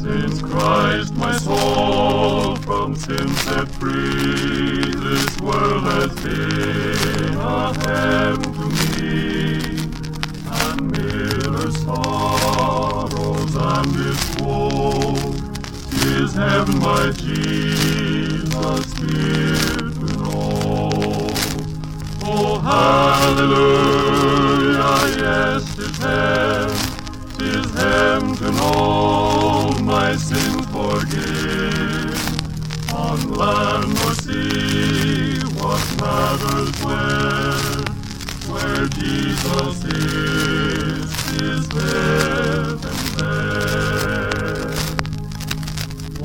Since Christ my soul from sin set free, this world has been a heaven to me. And miller sorrows and its woe, heaven my Jesus give to know. Oh, hallelujah, yes, 'tis heaven, 'tis heaven to know my sins forgiven. On land or sea, what matters where, where Jesus is, is heaven there.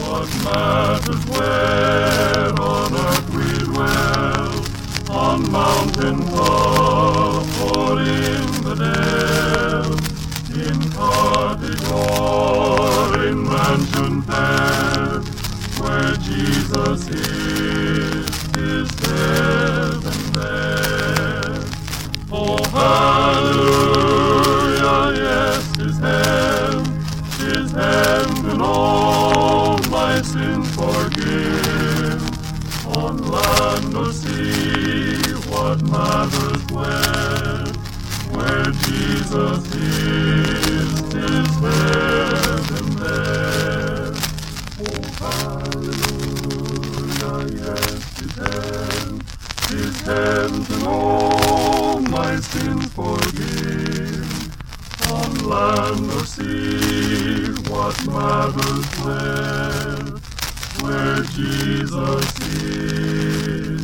What matters where on earth we dwell, on mountain top Jesus is,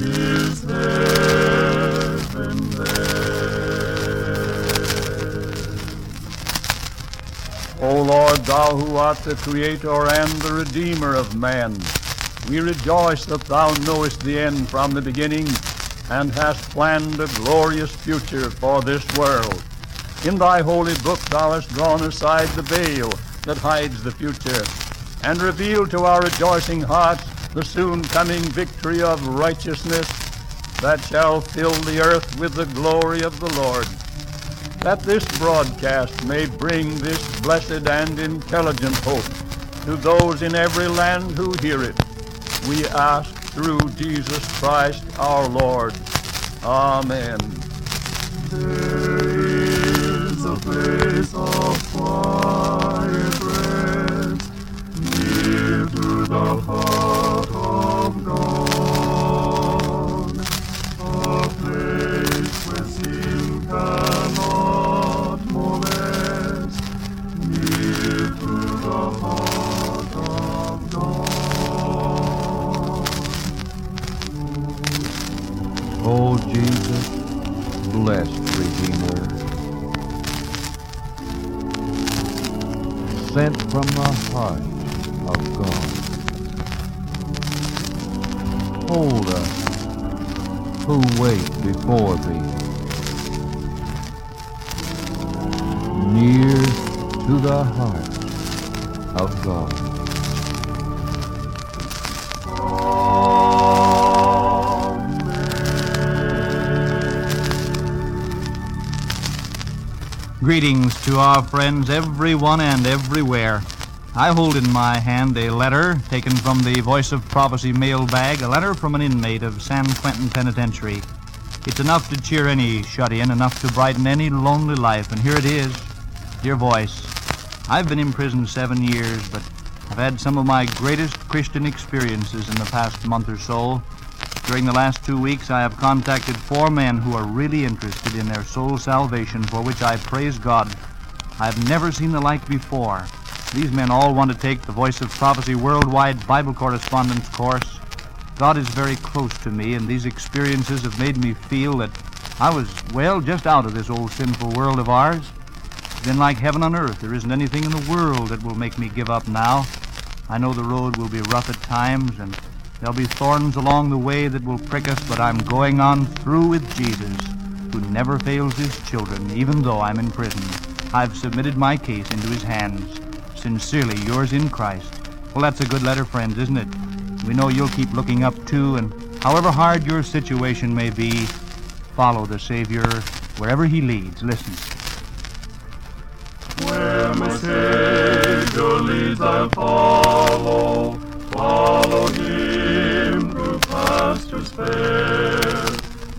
is heaven there. O Lord, thou who art the Creator and the Redeemer of man, we rejoice that thou knowest the end from the beginning and hast planned a glorious future for this world. In thy holy book thou hast drawn aside the veil that hides the future and reveal to our rejoicing hearts the soon coming victory of righteousness that shall fill the earth with the glory of the Lord that this broadcast may bring this blessed and intelligent hope to those in every land who hear it. We ask through Jesus Christ our Lord. Amen. There is a place of quiet Greetings to our friends, everyone and everywhere. I hold in my hand a letter taken from the Voice of Prophecy mailbag, a letter from an inmate of San Quentin Penitentiary. It's enough to cheer any shut in, enough to brighten any lonely life, and here it is. Dear Voice, I've been in prison seven years, but I've had some of my greatest Christian experiences in the past month or so. During the last two weeks, I have contacted four men who are really interested in their soul salvation, for which I praise God. I've never seen the like before. These men all want to take the Voice of Prophecy Worldwide Bible Correspondence course. God is very close to me, and these experiences have made me feel that I was, well, just out of this old sinful world of ours. It's been like heaven on earth. There isn't anything in the world that will make me give up now. I know the road will be rough at times, and there'll be thorns along the way that will prick us, but I'm going on through with Jesus, who never fails his children, even though I'm in prison. I've submitted my case into his hands. Sincerely yours in Christ. Well, that's a good letter, friends, isn't it? We know you'll keep looking up too, and however hard your situation may be, follow the Savior wherever he leads. Listen. Where my Savior leads. I'll follow, follow him fair,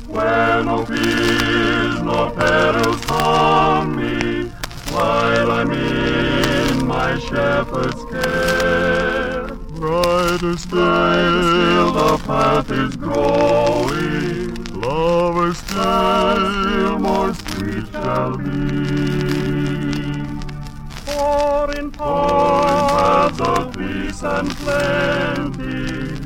where no fears nor perils harm me, while I'm in my shepherd's care. Brighter still the path is growing, lover still more sweet shall be. For in paths of peace and plenty,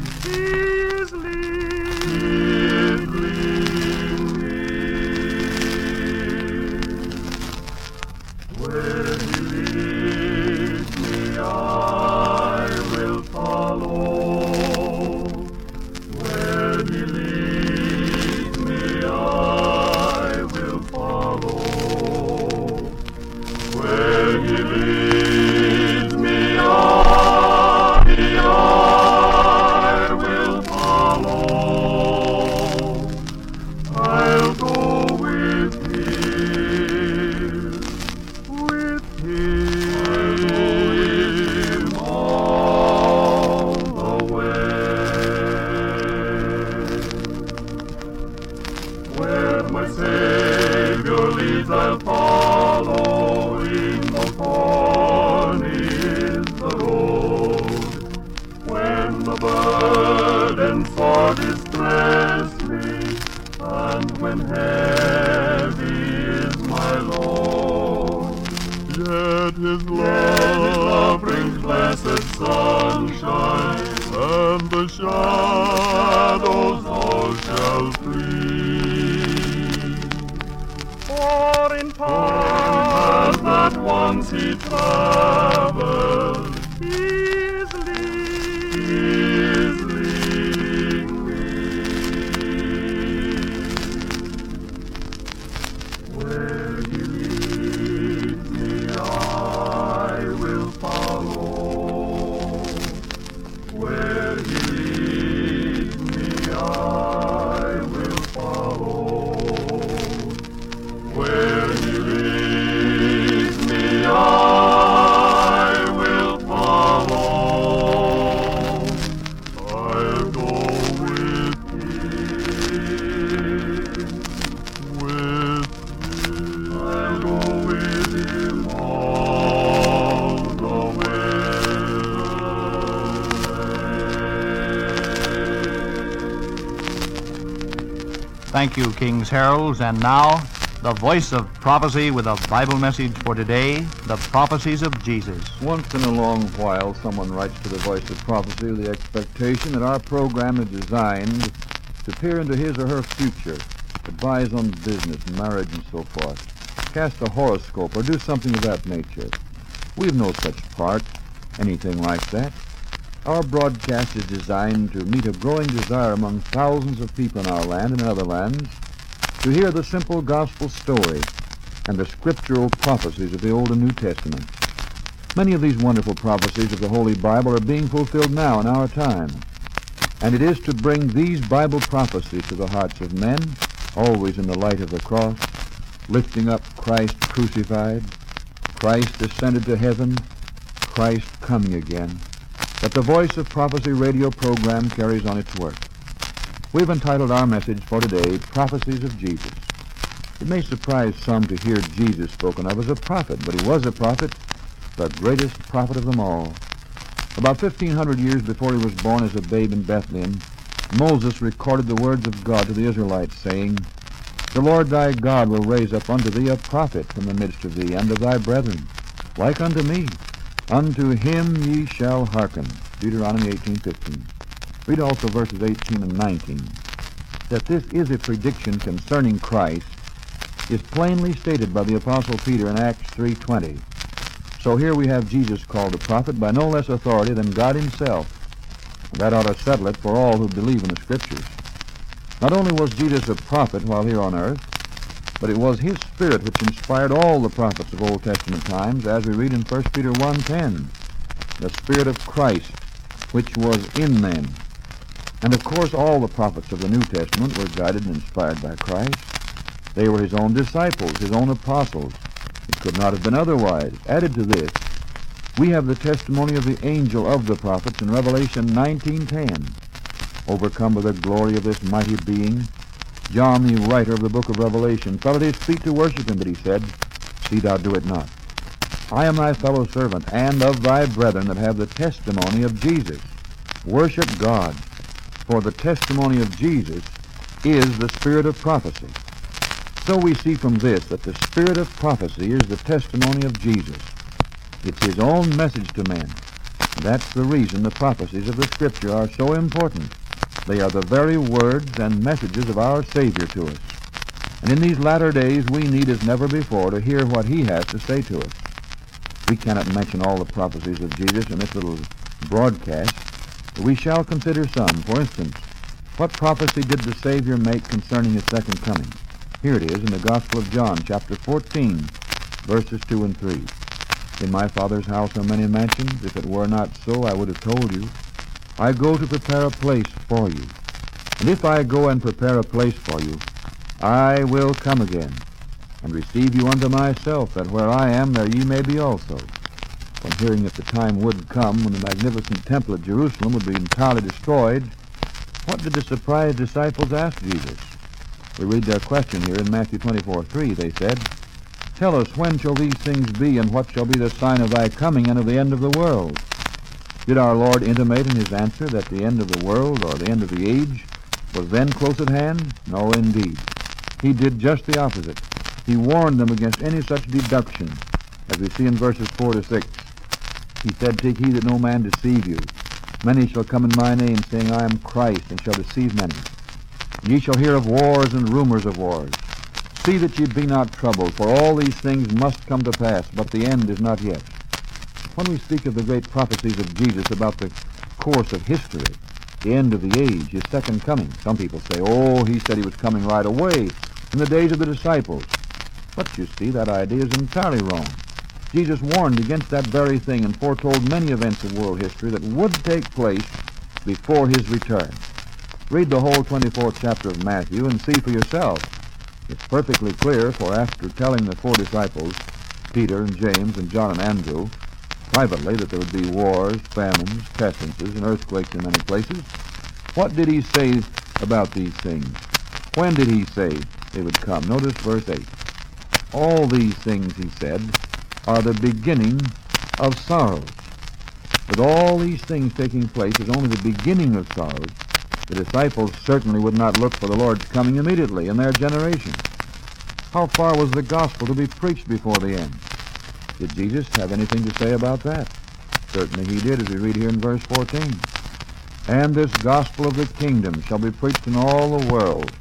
Where my Savior leads, I'll follow. The thorn is the road. When the burdens for distress me, and when heavy is my load, Yet His Yet His love love brings blessed sunshine, that once he Thank you, King's Heralds. And now, the voice of prophecy with a Bible message for today the prophecies of Jesus. Once in a long while, someone writes to the Voice of Prophecy with the expectation that our program is designed to peer into his or her future, advise on business, marriage, and so forth, cast a horoscope, or do something of that nature. We've no such part, anything like that. Our broadcast is designed to meet a growing desire among thousands of people in our land and other lands to hear the simple gospel story and the scriptural prophecies of the Old and New Testament. Many of these wonderful prophecies of the Holy Bible are being fulfilled now in our time. And it is to bring these Bible prophecies to the hearts of men, always in the light of the cross, lifting up Christ crucified, Christ ascended to heaven, Christ coming again, that the Voice of Prophecy radio program carries on its work. We've entitled our message for today, Prophecies of Jesus. It may surprise some to hear Jesus spoken of as a prophet, but he was a prophet, the greatest prophet of them all. About 1,500 years before he was born as a babe in Bethlehem, Moses recorded the words of God to the Israelites, saying, The Lord thy God will raise up unto thee a prophet from the midst of thee and of thy brethren, like unto me. Unto him ye shall hearken. Deuteronomy 18:15. Read also verses 18 and 19. That this is a prediction concerning Christ is plainly stated by the Apostle Peter in Acts 3.20. So here we have Jesus called a prophet by no less authority than God himself. That ought to settle it for all who believe in the Scriptures. Not only was Jesus a prophet while here on earth, but it was his Spirit which inspired all the prophets of Old Testament times, as we read in 1 Peter 1.10. The Spirit of Christ, which was in them. And of course all the prophets of the New Testament were guided and inspired by Christ. They were his own disciples, his own apostles. It could not have been otherwise. Added to this, We have the testimony of the angel of the prophets in Revelation 19.10. Overcome by the glory of this mighty being, John, the writer of the book of Revelation, fell at his feet to worship him, but he said, See thou do it not. I am thy fellow servant, and of thy brethren that have the testimony of Jesus. Worship God, for the testimony of Jesus is the spirit of prophecy. So we see from this that the spirit of prophecy is the testimony of Jesus. It's his own message to men. That's the reason the prophecies of the Scripture are so important. They are the very words and messages of our Savior to us. And in these latter days, we need as never before to hear what he has to say to us. We cannot mention all the prophecies of Jesus in this little broadcast, but we shall consider some. For instance, what prophecy did the Savior make concerning his second coming? Here it is in the Gospel of John, chapter 14, verses 2 and 3. In my Father's house are many mansions. If it were not so, I would have told you. I go to prepare a place for you. And if I go and prepare a place for you, I will come again and receive you unto myself, that where I am, there ye may be also. From hearing that the time would come when the magnificent temple at Jerusalem would be entirely destroyed, what did the surprised disciples ask Jesus? We read their question here in Matthew 24, 3. They said, Tell us, when shall these things be, and what shall be the sign of thy coming and of the end of the world? Did our Lord intimate in his answer that the end of the world, or the end of the age, was then close at hand? No, indeed. He did just the opposite. He warned them against any such deduction, as we see in verses 4 to 6. He said, Take heed that no man deceive you. Many shall come in my name, saying, I am Christ, and shall deceive many. Ye shall hear of wars and rumors of wars. See that ye be not troubled, for all these things must come to pass, but the end is not yet. When we speak of the great prophecies of Jesus about the course of history, the end of the age, his second coming, some people say, oh, he said he was coming right away in the days of the disciples. But you see, that idea is entirely wrong. Jesus warned against that very thing and foretold many events of world history that would take place before his return. Read the whole 24th chapter of Matthew and see for yourself. It's perfectly clear, for after telling the four disciples, Peter and James and John and Andrew, privately that there would be wars, famines, pestilences, and earthquakes in many places, what did he say about these things? When did he say they would come? Notice verse 8. All these things, he said, are the beginning of sorrows. With all these things taking place is only the beginning of sorrows. The disciples certainly would not look for the Lord's coming immediately in their generation. How far was the gospel to be preached before the end? Did Jesus have anything to say about that? Certainly he did, as we read here in verse 14. And this gospel of the kingdom shall be preached in all the world,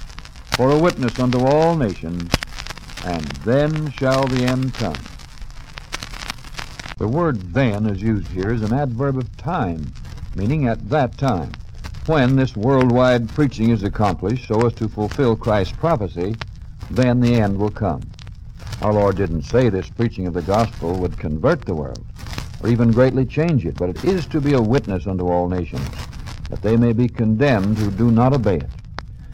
for a witness unto all nations, and then shall the end come. The word then, as used here, is an adverb of time, meaning at that time. When this worldwide preaching is accomplished so as to fulfill Christ's prophecy, then the end will come. Our Lord didn't say this preaching of the gospel would convert the world, or even greatly change it, but it is to be a witness unto all nations, that they may be condemned who do not obey it.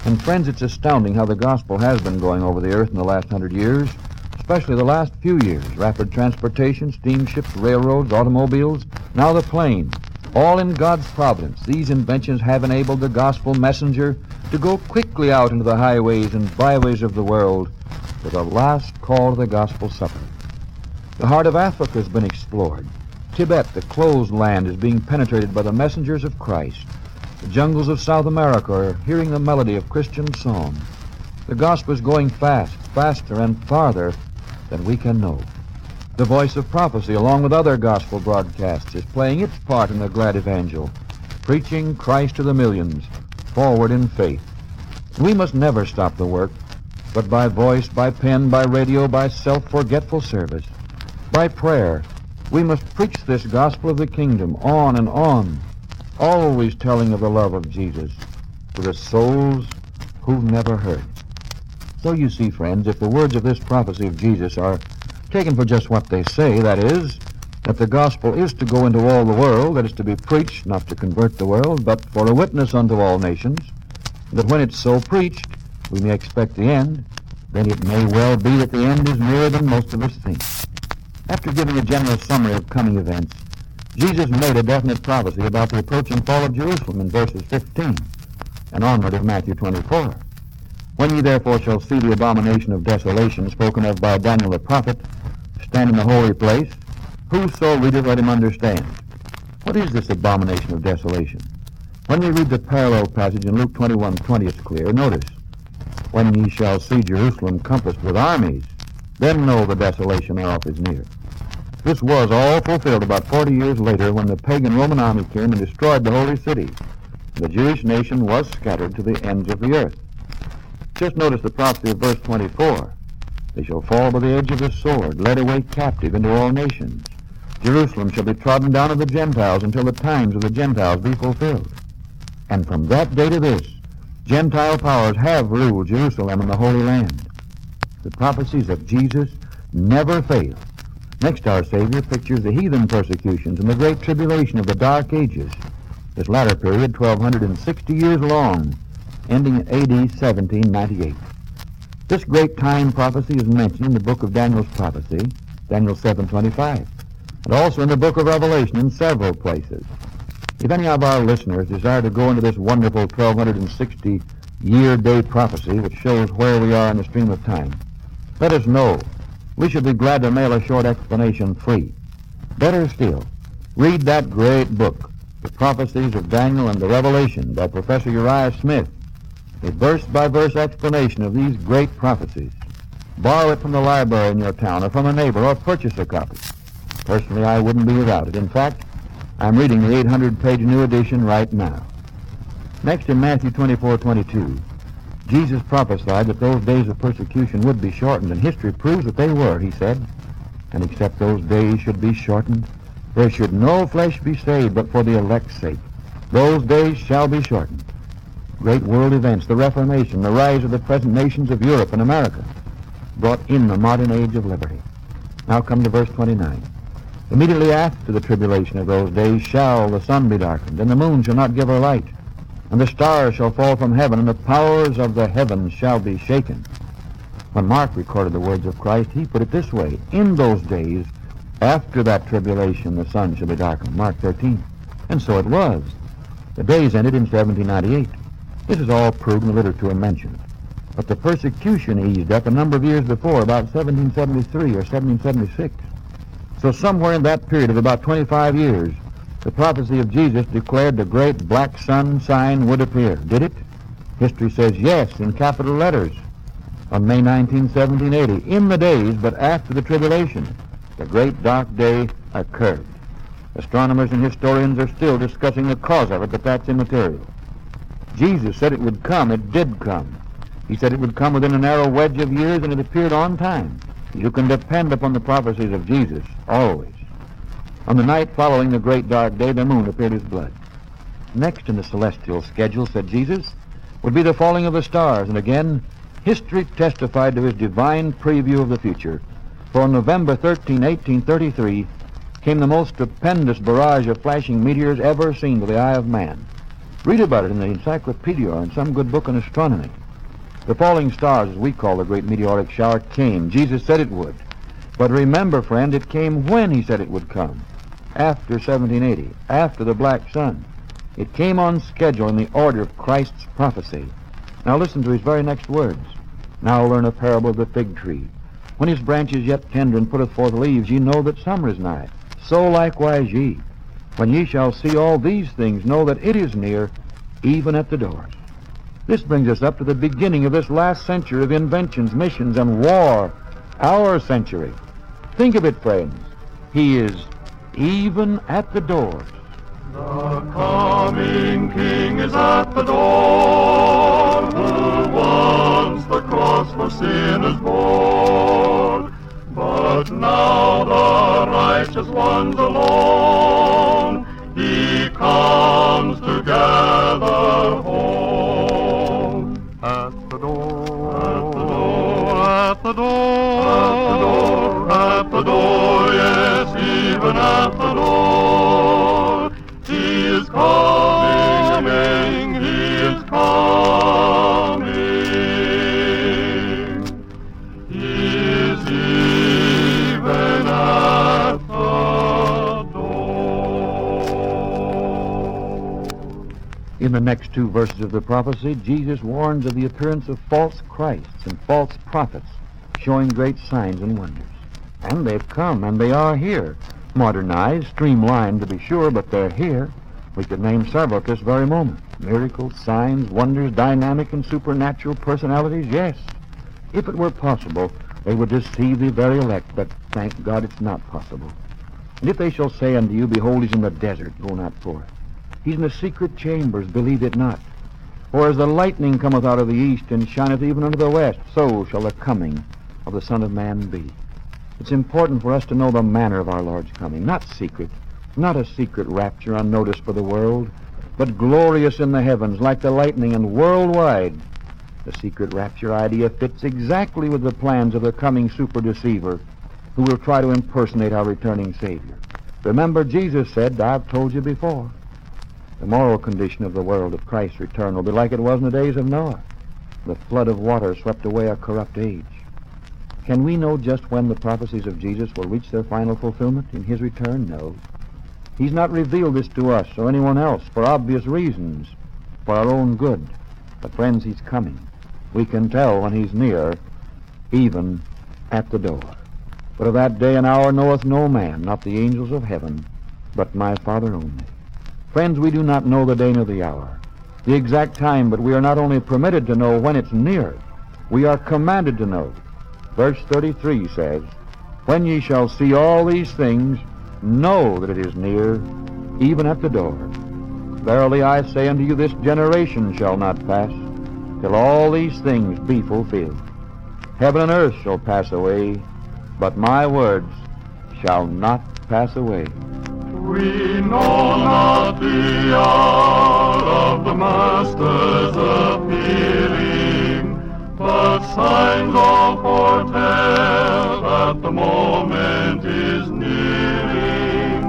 And friends, it's astounding how the gospel has been going over the earth in the last hundred years, especially the last few years. Rapid transportation, steamships, railroads, automobiles, now the plane. All in God's providence, these inventions have enabled the gospel messenger to go quickly out into the highways and byways of the world with a last call to the gospel supper. The heart of Africa has been explored. Tibet, the closed land, is being penetrated by the messengers of Christ. The jungles of South America are hearing the melody of Christian song. The gospel is going fast, faster, and farther than we can know. The voice of prophecy, along with other gospel broadcasts, is playing its part in the glad evangel, preaching Christ to the millions, forward in faith. We must never stop the work, but by voice, by pen, by radio, by self-forgetful service, by prayer, we must preach this gospel of the kingdom on and on, always telling of the love of Jesus to the souls who've never heard. So you see, friends, if the words of this prophecy of Jesus are taken for just what they say, that is, that the gospel is to go into all the world, that is to be preached, not to convert the world, but for a witness unto all nations, that when it's so preached, we may expect the end, then it may well be that the end is nearer than most of us think. After giving a general summary of coming events, Jesus made a definite prophecy about the approaching fall of Jerusalem in verses 15 and onward of Matthew 24. When ye therefore shall see the abomination of desolation spoken of by Daniel the prophet stand in the holy place, whoso readeth let him understand. What is this abomination of desolation? When we read the parallel passage in Luke 21:20, it's clear. Notice, when ye shall see Jerusalem compassed with armies, then know the desolation thereof is near. This was all fulfilled about 40 years later when the pagan Roman army came and destroyed the holy city. The Jewish nation was scattered to the ends of the earth. Just notice the prophecy of verse 24. They shall fall by the edge of the sword, led away captive into all nations. Jerusalem shall be trodden down of the Gentiles until the times of the Gentiles be fulfilled. And from that day to this, Gentile powers have ruled Jerusalem and the Holy Land. The prophecies of Jesus never fail. Next, our Savior pictures the heathen persecutions and the great tribulation of the Dark Ages. This latter period, 1260 years long, ending in AD 1798. This great time prophecy is mentioned in the book of Daniel's prophecy, Daniel 7:25, and also in the book of Revelation in several places. If any of our listeners desire to go into this wonderful 1260 year day prophecy, which shows where we are in the stream of time, let us know. We should be glad to mail a short explanation free. Better still, read that great book, The Prophecies of Daniel and the Revelation by Professor Uriah Smith, a verse-by-verse explanation of these great prophecies. Borrow it from the library in your town or from a neighbor or purchase a copy. Personally, I wouldn't be without it. In fact, I'm reading the 800-page new edition right now. Next in Matthew 24:22, Jesus prophesied that those days of persecution would be shortened, and history proves that they were, he said. And except those days should be shortened, there should no flesh be saved but for the elect's sake. Those days shall be shortened. Great world events, the Reformation, the rise of the present nations of Europe and America, brought in the modern age of liberty. Now come to verse 29. Immediately after the tribulation of those days shall the sun be darkened, and the moon shall not give her light, and the stars shall fall from heaven, and the powers of the heavens shall be shaken. When Mark recorded the words of Christ, he put it this way, In those days, after that tribulation, the sun shall be darkened. Mark 13. And so it was. The days ended in 1798. This is all proved in the literature mentioned. But the persecution eased up a number of years before, about 1773 or 1776. So somewhere in that period of about 25 years, the prophecy of Jesus declared the great black sun sign would appear. Did it? History says yes in capital letters. On May 19, 1780, in the days but after the tribulation, the great dark day occurred. Astronomers and historians are still discussing the cause of it, but that's immaterial. Jesus said it would come. It did come. He said it would come within a narrow wedge of years, and it appeared on time. You can depend upon the prophecies of Jesus, always. On the night following the great dark day, the moon appeared as blood. Next in the celestial schedule, said Jesus, would be the falling of the stars, and again, history testified to his divine preview of the future. For on November 13, 1833, came the most stupendous barrage of flashing meteors ever seen to the eye of man. Read about it in the encyclopedia or in some good book on astronomy. The falling stars, as we call the great meteoric shower, came. Jesus said it would. But remember, friend, it came when he said it would come. After 1780, after the black sun. It came on schedule in the order of Christ's prophecy. Now listen to his very next words. Now learn a parable of the fig tree. When his branch is yet tender and putteth forth leaves, ye know that summer is nigh. So likewise ye. When ye shall see all these things, know that it is near, even at the doors. This brings us up to the beginning of this last century of inventions, missions, and war. Our century. Think of it, friends. He is even at the door. The coming King is at the door, who once the cross for sin sinners bore. But now the righteous ones alone, he comes to gather home. At the door. At the door. At the door. At the door, at the door, yes, even at the door. He is coming, he is coming. He is even at the door. In the next two verses of the prophecy, Jesus warns of the appearance of false Christs and false prophets, showing great signs and wonders. And they've come, and they are here. Modernized, streamlined to be sure, but they're here. We could name several at this very moment. Miracles, signs, wonders, dynamic and supernatural personalities, yes. If it were possible, they would deceive the very elect, but thank God it's not possible. And if they shall say unto you, Behold, he's in the desert, go not forth. He's in the secret chambers, believe it not. For as the lightning cometh out of the east and shineth even unto the west, so shall the coming of the Son of Man be. It's important for us to know the manner of our Lord's coming, not secret, not a secret rapture unnoticed for the world, but glorious in the heavens like the lightning and worldwide. The secret rapture idea fits exactly with the plans of the coming super deceiver who will try to impersonate our returning Savior. Remember, Jesus said, I've told you before, the moral condition of the world at Christ's return will be like it was in the days of Noah. The flood of water swept away a corrupt age. Can we know just when the prophecies of Jesus will reach their final fulfillment in his return? No. He's not revealed this to us or anyone else for obvious reasons, for our own good. But friends, he's coming. We can tell when he's near, even at the door. But of that day and hour knoweth no man, not the angels of heaven, but my Father only. Friends, we do not know the day nor the hour, the exact time, but we are not only permitted to know when it's near, we are commanded to know. Verse 33 says, When ye shall see all these things, know that it is near, even at the door. Verily I say unto you, this generation shall not pass, till all these things be fulfilled. Heaven and earth shall pass away, but my words shall not pass away. We know not the hour of the Master's appearing, but signs all foretell that the moment is nearing.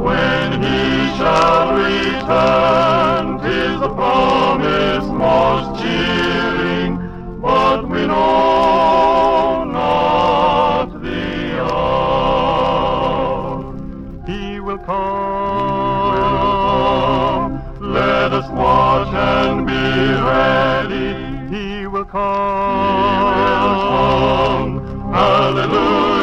When he shall return, 'tis a promise most cheering, but we know not the hour. He will come. Let us watch and be ready. He will come. Hallelujah,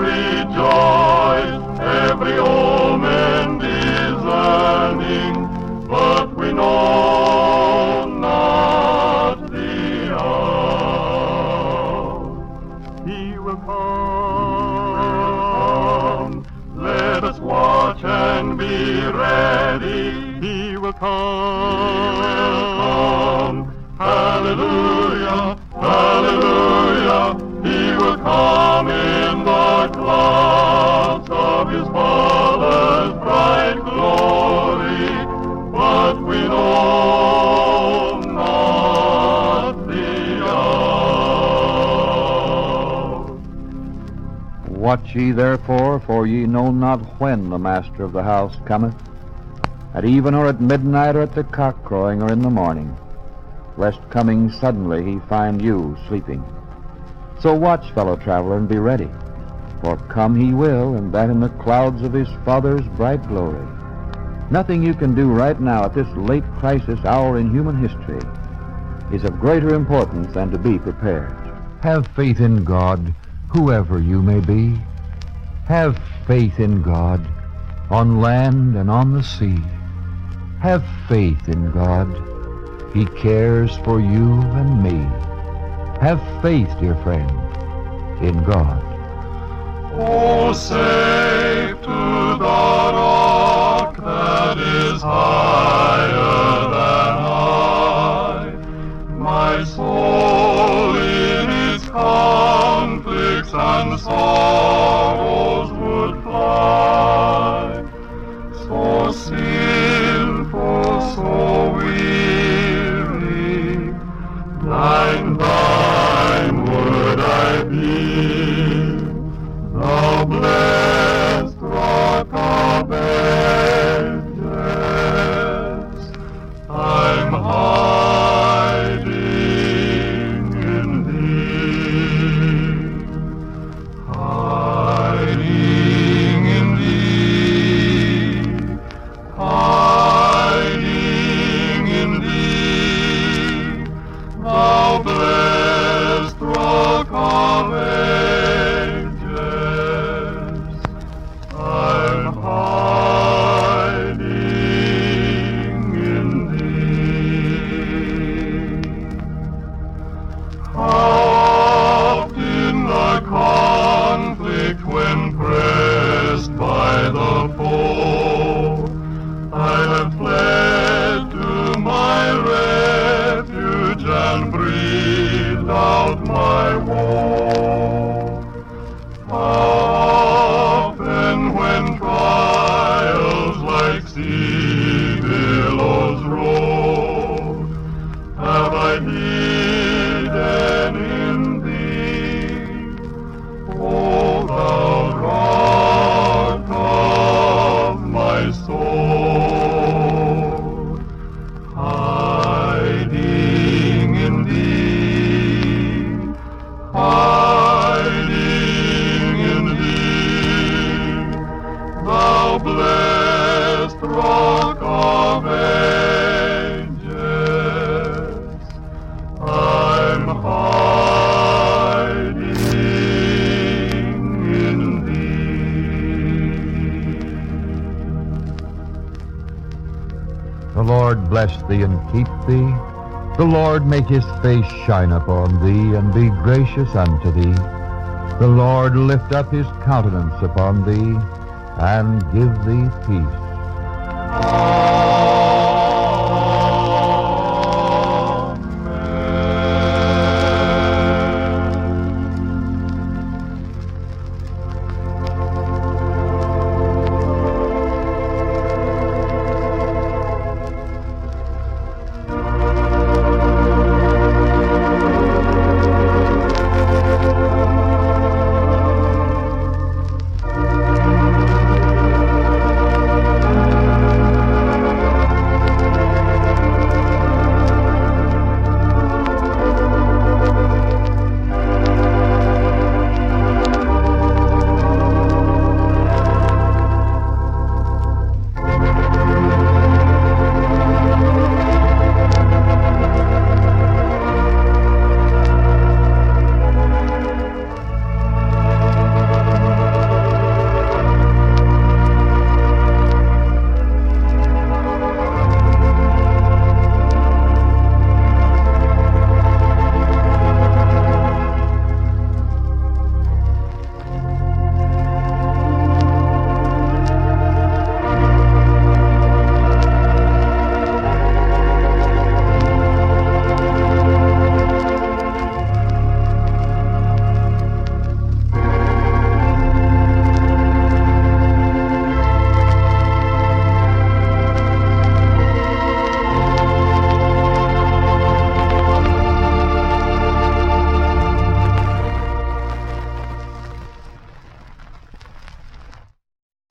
rejoice, every omen discerning, but we know not the hour. He will come. Let us watch and be ready. He will come. Hallelujah, hallelujah. He will come in of his Father's bright glory. But we know not the hour. Watch ye therefore, for ye know not when the master of the house cometh, at even or at midnight or at the cock crowing or in the morning, lest coming suddenly he find you sleeping. So watch, fellow traveler, and be ready, for come he will, and that in the clouds of his Father's bright glory. Nothing you can do right now at this late crisis hour in human history is of greater importance than to be prepared. Have faith in God, whoever you may be. Have faith in God, on land and on the sea. Have faith in God. He cares for you and me. Have faith, dear friend, in God. Oh, safe to the rock that is higher The Lord make his face shine upon thee, and be gracious unto thee. The Lord lift up his countenance upon thee, and give thee peace.